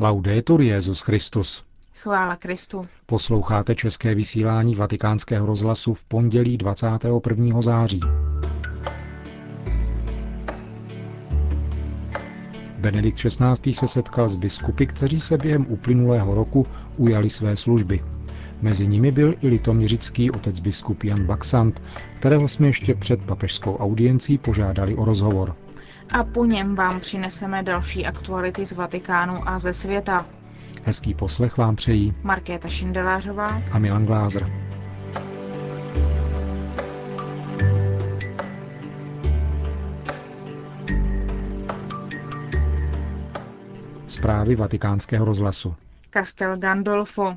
Laudetur Jezus Christus. Chvála Kristu. Posloucháte české vysílání Vatikánského rozhlasu v pondělí 21. září. Benedikt XVI. se setkal s biskupy, kteří se během uplynulého roku ujali své služby. Mezi nimi byl i litoměřický otec biskup Jan Baxant, kterého jsme ještě před papežskou audiencí požádali o rozhovor a po něm vám přineseme další aktuality z Vatikánu a ze světa. Hezký poslech vám přejí Markéta Šindelářová a Milan Glázer. Zprávy vatikánského rozhlasu. Castel Gandolfo.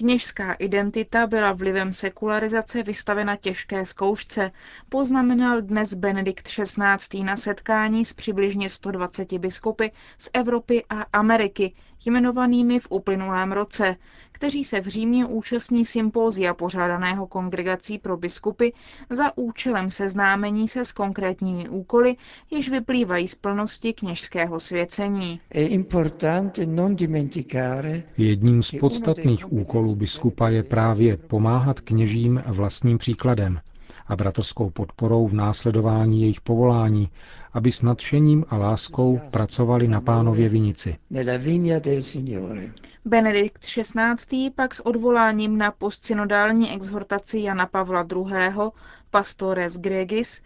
Kněžská identita byla vlivem sekularizace vystavena těžké zkoušce, poznamenal dnes Benedikt XVI. na setkání s přibližně 120 biskupy z Evropy a Ameriky, jmenovanými v uplynulém roce, kteří se v Římě účastní sympózia pořádaného kongregací pro biskupy za účelem seznámení se s konkrétními úkoly, jež vyplývají z plnosti kněžského svěcení. Jedním z podstatných úkolů biskupa je právě pomáhat kněžím vlastním příkladem a bratrskou podporou v následování jejich povolání, aby s nadšením a láskou pracovali na pánově vinici. Benedikt XVI. pak s odvoláním na postsynodální exhortaci Jana Pavla II. Pastores Gregis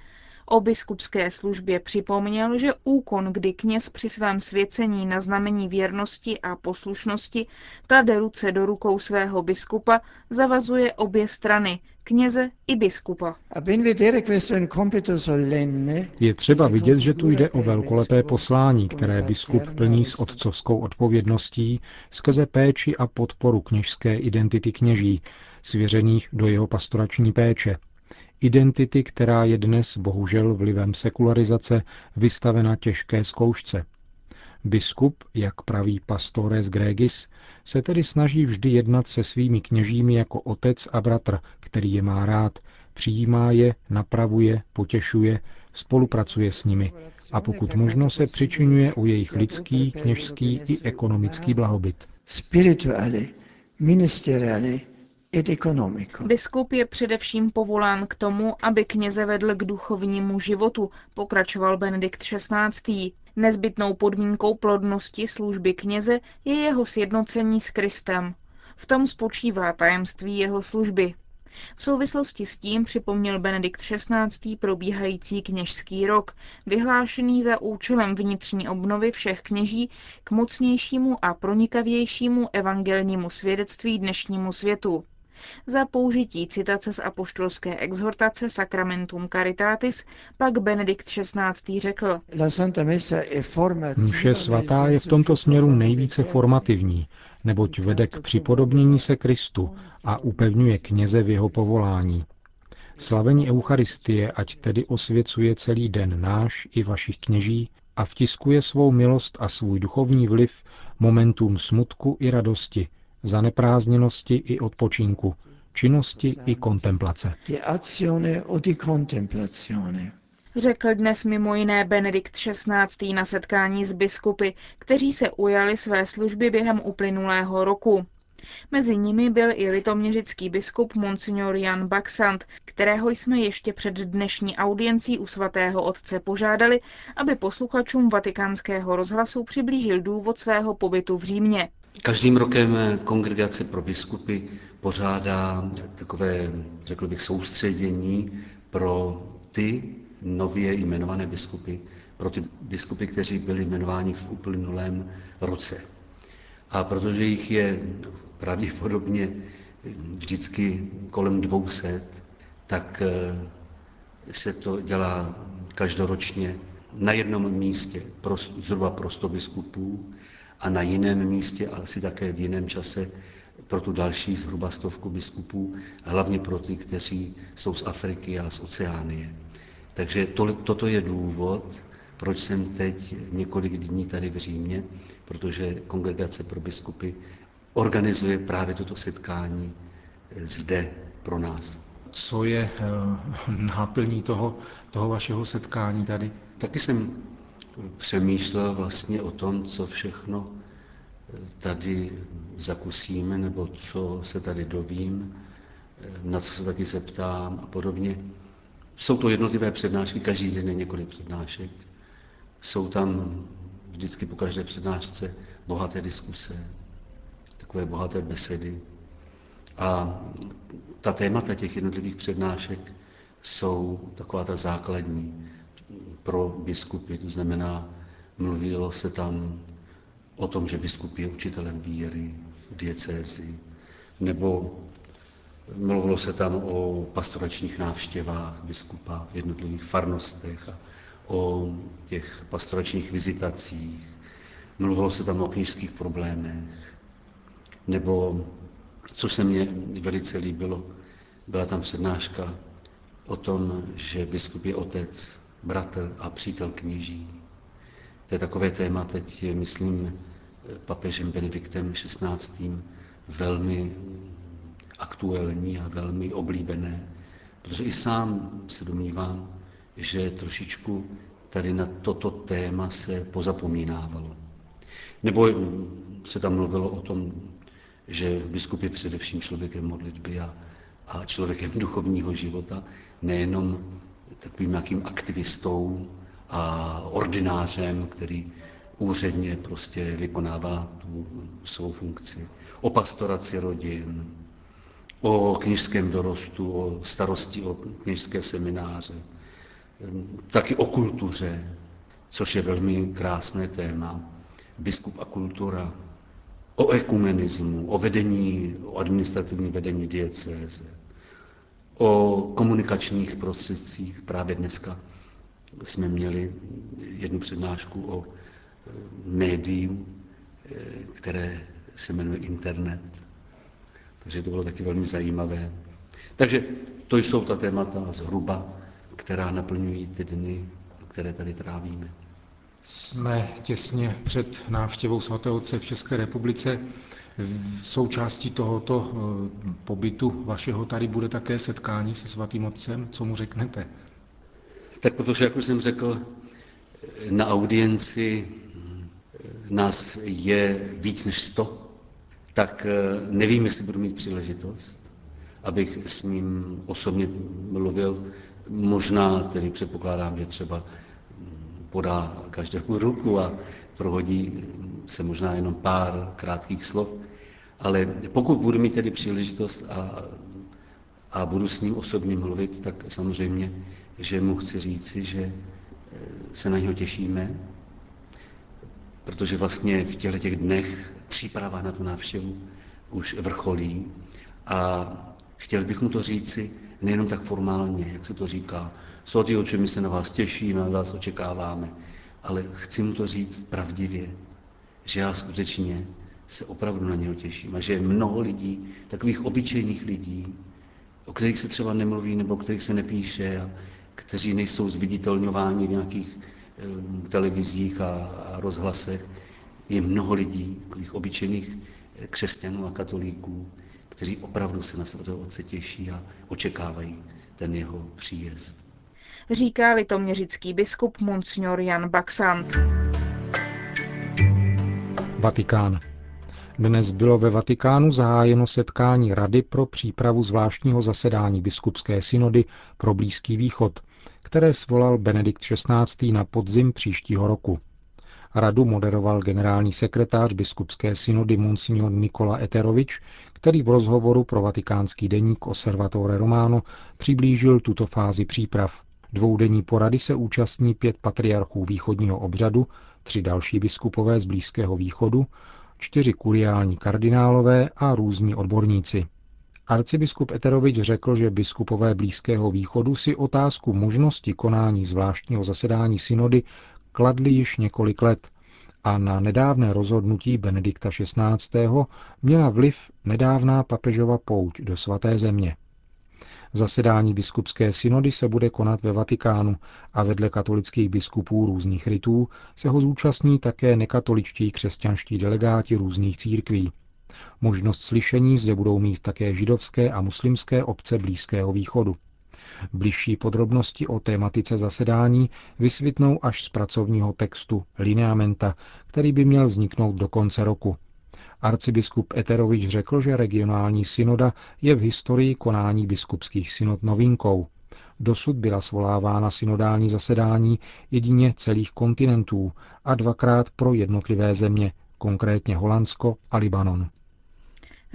o biskupské službě připomněl, že úkon, kdy kněz při svém svěcení na znamení věrnosti a poslušnosti klade ruce do rukou svého biskupa, zavazuje obě strany, kněze i biskupa. Je třeba vidět, že tu jde o velkolepé poslání, které biskup plní s otcovskou odpovědností skrze péči a podporu kněžské identity kněží, svěřených do jeho pastorační péče, identity, která je dnes bohužel vlivem sekularizace vystavena těžké zkoušce. Biskup, jak praví pastores Gregis, se tedy snaží vždy jednat se svými kněžími jako otec a bratr, který je má rád, přijímá je, napravuje, potěšuje, spolupracuje s nimi a pokud možno se přičinuje o jejich lidský, kněžský i ekonomický blahobyt. Spirituale, ministeriale Biskup je především povolán k tomu, aby kněze vedl k duchovnímu životu, pokračoval Benedikt XVI. Nezbytnou podmínkou plodnosti služby kněze je jeho sjednocení s Kristem. V tom spočívá tajemství jeho služby. V souvislosti s tím připomněl Benedikt XVI. probíhající kněžský rok, vyhlášený za účelem vnitřní obnovy všech kněží k mocnějšímu a pronikavějšímu evangelnímu svědectví dnešnímu světu. Za použití citace z apoštolské exhortace Sacramentum Caritatis pak Benedikt XVI. řekl. Mše svatá je v tomto směru nejvíce formativní, neboť vede k připodobnění se Kristu a upevňuje kněze v jeho povolání. Slavení Eucharistie ať tedy osvěcuje celý den náš i vašich kněží a vtiskuje svou milost a svůj duchovní vliv momentům smutku i radosti, zaneprázdněnosti i odpočinku, činnosti i kontemplace. Řekl dnes mimo jiné Benedikt XVI. na setkání s biskupy, kteří se ujali své služby během uplynulého roku. Mezi nimi byl i litoměřický biskup Monsignor Jan Baxant, kterého jsme ještě před dnešní audiencí u svatého otce požádali, aby posluchačům vatikánského rozhlasu přiblížil důvod svého pobytu v Římě. Každým rokem kongregace pro biskupy pořádá takové, řekl bych, soustředění pro ty nově jmenované biskupy, pro ty biskupy, kteří byli jmenováni v uplynulém roce. A protože jich je pravděpodobně vždycky kolem 200, tak eh, se to dělá každoročně na jednom místě pro, zhruba pro 100 biskupů a na jiném místě, asi také v jiném čase, pro tu další zhruba stovku biskupů, hlavně pro ty, kteří jsou z Afriky a z Oceánie. Takže to, toto je důvod, proč jsem teď několik dní tady v Římě, protože kongregace pro biskupy organizuje právě toto setkání zde pro nás. Co je eh, náplní toho, toho vašeho setkání tady? Taky jsem přemýšlel vlastně o tom, co všechno tady zakusíme, nebo co se tady dovím, na co se taky zeptám a podobně. Jsou to jednotlivé přednášky, každý den je několik přednášek. Jsou tam vždycky po každé přednášce bohaté diskuse, takové bohaté besedy. A ta témata těch jednotlivých přednášek jsou taková ta základní pro biskupy, to znamená, mluvilo se tam o tom, že biskup je učitelem víry v diecézi, nebo mluvilo se tam o pastoračních návštěvách biskupa v jednotlivých farnostech a o těch pastoračních vizitacích, mluvilo se tam o knižských problémech, nebo, co se mně velice líbilo, byla tam přednáška o tom, že biskup je otec, bratr a přítel kněží. To je takové téma teď, myslím, papežem Benediktem XVI. velmi aktuální a velmi oblíbené, protože i sám se domnívám, že trošičku tady na toto téma se pozapomínávalo. Nebo se tam mluvilo o tom, že biskup je především člověkem modlitby a, a člověkem duchovního života, nejenom takovým nějakým aktivistou a ordinářem, který úředně prostě vykonává tu svou funkci. O pastoraci rodin, o knižském dorostu, o starosti o knižské semináře, taky o kultuře, což je velmi krásné téma. Biskup a kultura, o ekumenismu, o vedení, o administrativní vedení diecéze, o komunikačních prostředcích. Právě dneska jsme měli jednu přednášku o e, médiu, e, které se jmenuje internet. Takže to bylo taky velmi zajímavé. Takže to jsou ta témata zhruba, která naplňují ty dny, které tady trávíme. Jsme těsně před návštěvou svatého Otce v České republice. Součástí tohoto eh, pobytu vašeho tady bude také setkání se svatým Otcem. Co mu řeknete? Tak protože, jak už jsem řekl, na audienci eh, nás je víc než sto, tak eh, nevím, jestli budu mít příležitost, abych s ním osobně mluvil. Možná tedy předpokládám, že třeba podá každému ruku a prohodí se možná jenom pár krátkých slov, ale pokud budu mít tedy příležitost a, a budu s ním osobně mluvit, tak samozřejmě, že mu chci říci, že eh, se na něho těšíme, protože vlastně v těchto těch dnech příprava na tu návštěvu už vrcholí. A chtěl bych mu to říci nejenom tak formálně, jak se to říká, svatý oče, my se na vás těšíme, na vás očekáváme, ale chci mu to říct pravdivě, že já skutečně se opravdu na něho těším a že je mnoho lidí, takových obyčejných lidí, o kterých se třeba nemluví nebo o kterých se nepíše a kteří nejsou zviditelňováni v nějakých e, televizích a, a rozhlasech. Je mnoho lidí, takových obyčejných eh, křesťanů a katolíků, kteří opravdu se na svatého otce těší a očekávají ten jeho příjezd říká litoměřický biskup Monsignor Jan Baxant. Vatikán. Dnes bylo ve Vatikánu zahájeno setkání Rady pro přípravu zvláštního zasedání biskupské synody pro Blízký východ, které svolal Benedikt XVI. na podzim příštího roku. Radu moderoval generální sekretář biskupské synody Monsignor Nikola Eterovič, který v rozhovoru pro vatikánský deník Osservatore Romano přiblížil tuto fázi příprav. Dvoudenní porady se účastní pět patriarchů východního obřadu, tři další biskupové z Blízkého východu, čtyři kuriální kardinálové a různí odborníci. Arcibiskup Eterovič řekl, že biskupové Blízkého východu si otázku možnosti konání zvláštního zasedání synody kladli již několik let a na nedávné rozhodnutí Benedikta XVI. měla vliv nedávná papežova pouť do svaté země. Zasedání biskupské synody se bude konat ve Vatikánu a vedle katolických biskupů různých rytů se ho zúčastní také nekatoličtí křesťanští delegáti různých církví. Možnost slyšení zde budou mít také židovské a muslimské obce Blízkého východu. Bližší podrobnosti o tématice zasedání vysvětnou až z pracovního textu Lineamenta, který by měl vzniknout do konce roku. Arcibiskup Eterovič řekl, že regionální synoda je v historii konání biskupských synod novinkou. Dosud byla svolávána synodální zasedání jedině celých kontinentů a dvakrát pro jednotlivé země, konkrétně Holandsko a Libanon.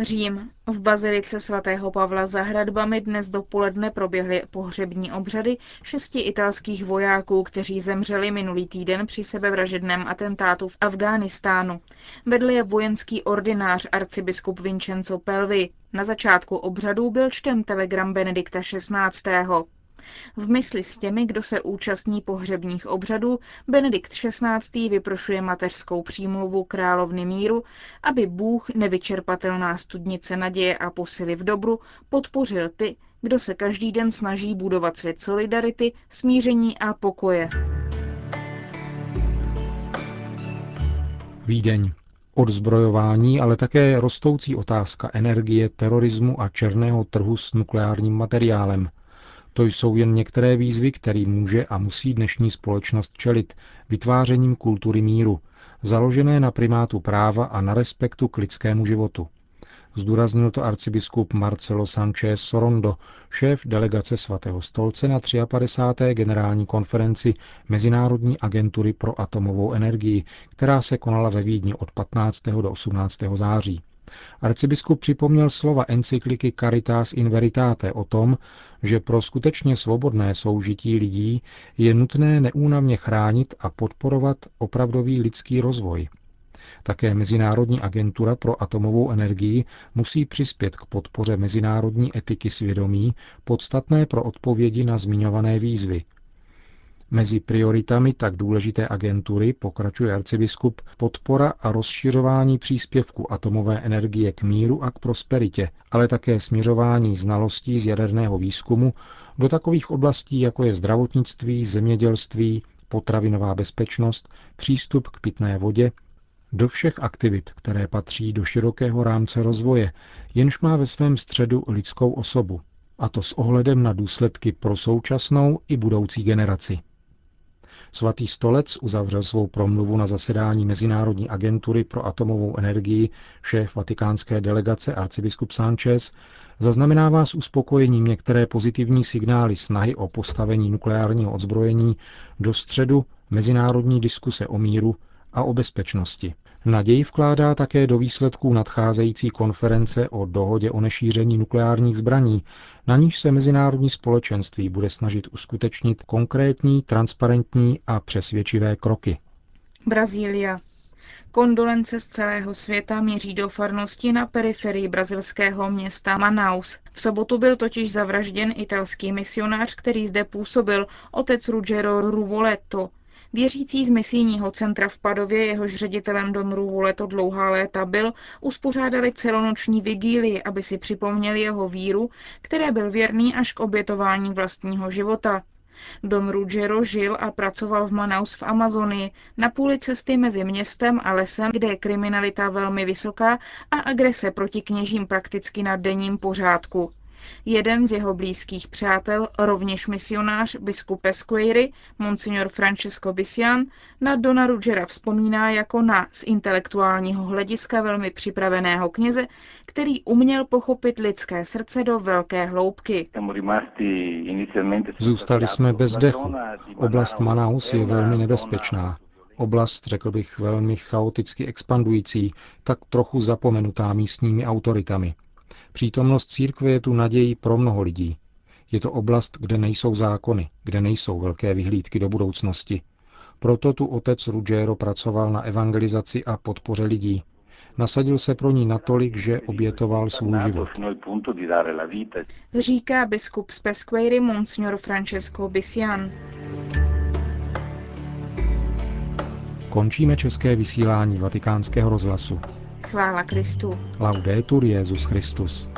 Řím. V bazilice svatého Pavla za hradbami dnes dopoledne proběhly pohřební obřady šesti italských vojáků, kteří zemřeli minulý týden při sebevražedném atentátu v Afghánistánu. Vedl je vojenský ordinář arcibiskup Vincenzo Pelvi. Na začátku obřadů byl čten telegram Benedikta XVI. V mysli s těmi, kdo se účastní pohřebních obřadů, Benedikt XVI. vyprošuje mateřskou přímluvu královny míru, aby Bůh, nevyčerpatelná studnice naděje a posily v dobru, podpořil ty, kdo se každý den snaží budovat svět solidarity, smíření a pokoje. Vídeň. Odzbrojování, ale také rostoucí otázka energie, terorismu a černého trhu s nukleárním materiálem. To jsou jen některé výzvy, které může a musí dnešní společnost čelit vytvářením kultury míru, založené na primátu práva a na respektu k lidskému životu. Zdůraznil to arcibiskup Marcelo Sanchez Sorondo, šéf delegace svatého stolce na 53. generální konferenci Mezinárodní agentury pro atomovou energii, která se konala ve Vídni od 15. do 18. září. Arcibiskup připomněl slova encykliky Caritas in Veritate o tom, že pro skutečně svobodné soužití lidí je nutné neúnavně chránit a podporovat opravdový lidský rozvoj. Také Mezinárodní agentura pro atomovou energii musí přispět k podpoře mezinárodní etiky svědomí, podstatné pro odpovědi na zmiňované výzvy, Mezi prioritami tak důležité agentury, pokračuje arcibiskup, podpora a rozšiřování příspěvku atomové energie k míru a k prosperitě, ale také směřování znalostí z jaderného výzkumu do takových oblastí, jako je zdravotnictví, zemědělství, potravinová bezpečnost, přístup k pitné vodě, do všech aktivit, které patří do širokého rámce rozvoje, jenž má ve svém středu lidskou osobu, a to s ohledem na důsledky pro současnou i budoucí generaci. Svatý stolec uzavřel svou promluvu na zasedání Mezinárodní agentury pro atomovou energii. Šéf vatikánské delegace arcibiskup Sanchez zaznamenává s uspokojením některé pozitivní signály snahy o postavení nukleárního odzbrojení do středu. Mezinárodní diskuse o míru a o bezpečnosti. Naději vkládá také do výsledků nadcházející konference o dohodě o nešíření nukleárních zbraní, na níž se mezinárodní společenství bude snažit uskutečnit konkrétní, transparentní a přesvědčivé kroky. Brazília. Kondolence z celého světa míří do farnosti na periferii brazilského města Manaus. V sobotu byl totiž zavražděn italský misionář, který zde působil, otec Ruggero Ruvoletto, Věřící z misijního centra v Padově, jehož ředitelem Don Ruvuleto dlouhá léta byl, uspořádali celonoční vigílii, aby si připomněli jeho víru, které byl věrný až k obětování vlastního života. Don Ruggiero žil a pracoval v Manaus v Amazonii, na půli cesty mezi městem a lesem, kde je kriminalita velmi vysoká a agrese proti kněžím prakticky na denním pořádku. Jeden z jeho blízkých přátel, rovněž misionář biskup Esquire, monsignor Francesco Bisian, na Dona Ruggera vzpomíná jako na z intelektuálního hlediska velmi připraveného kněze, který uměl pochopit lidské srdce do velké hloubky. Zůstali jsme bez dechu. Oblast Manaus je velmi nebezpečná. Oblast, řekl bych, velmi chaoticky expandující, tak trochu zapomenutá místními autoritami. Přítomnost církve je tu nadějí pro mnoho lidí. Je to oblast, kde nejsou zákony, kde nejsou velké vyhlídky do budoucnosti. Proto tu otec Ruggiero pracoval na evangelizaci a podpoře lidí. Nasadil se pro ní natolik, že obětoval svůj život. Říká biskup z Pesquery Monsignor Francesco Bisian. Končíme české vysílání vatikánského rozhlasu. Chvála Kristu. Laudetur Jezus Christus.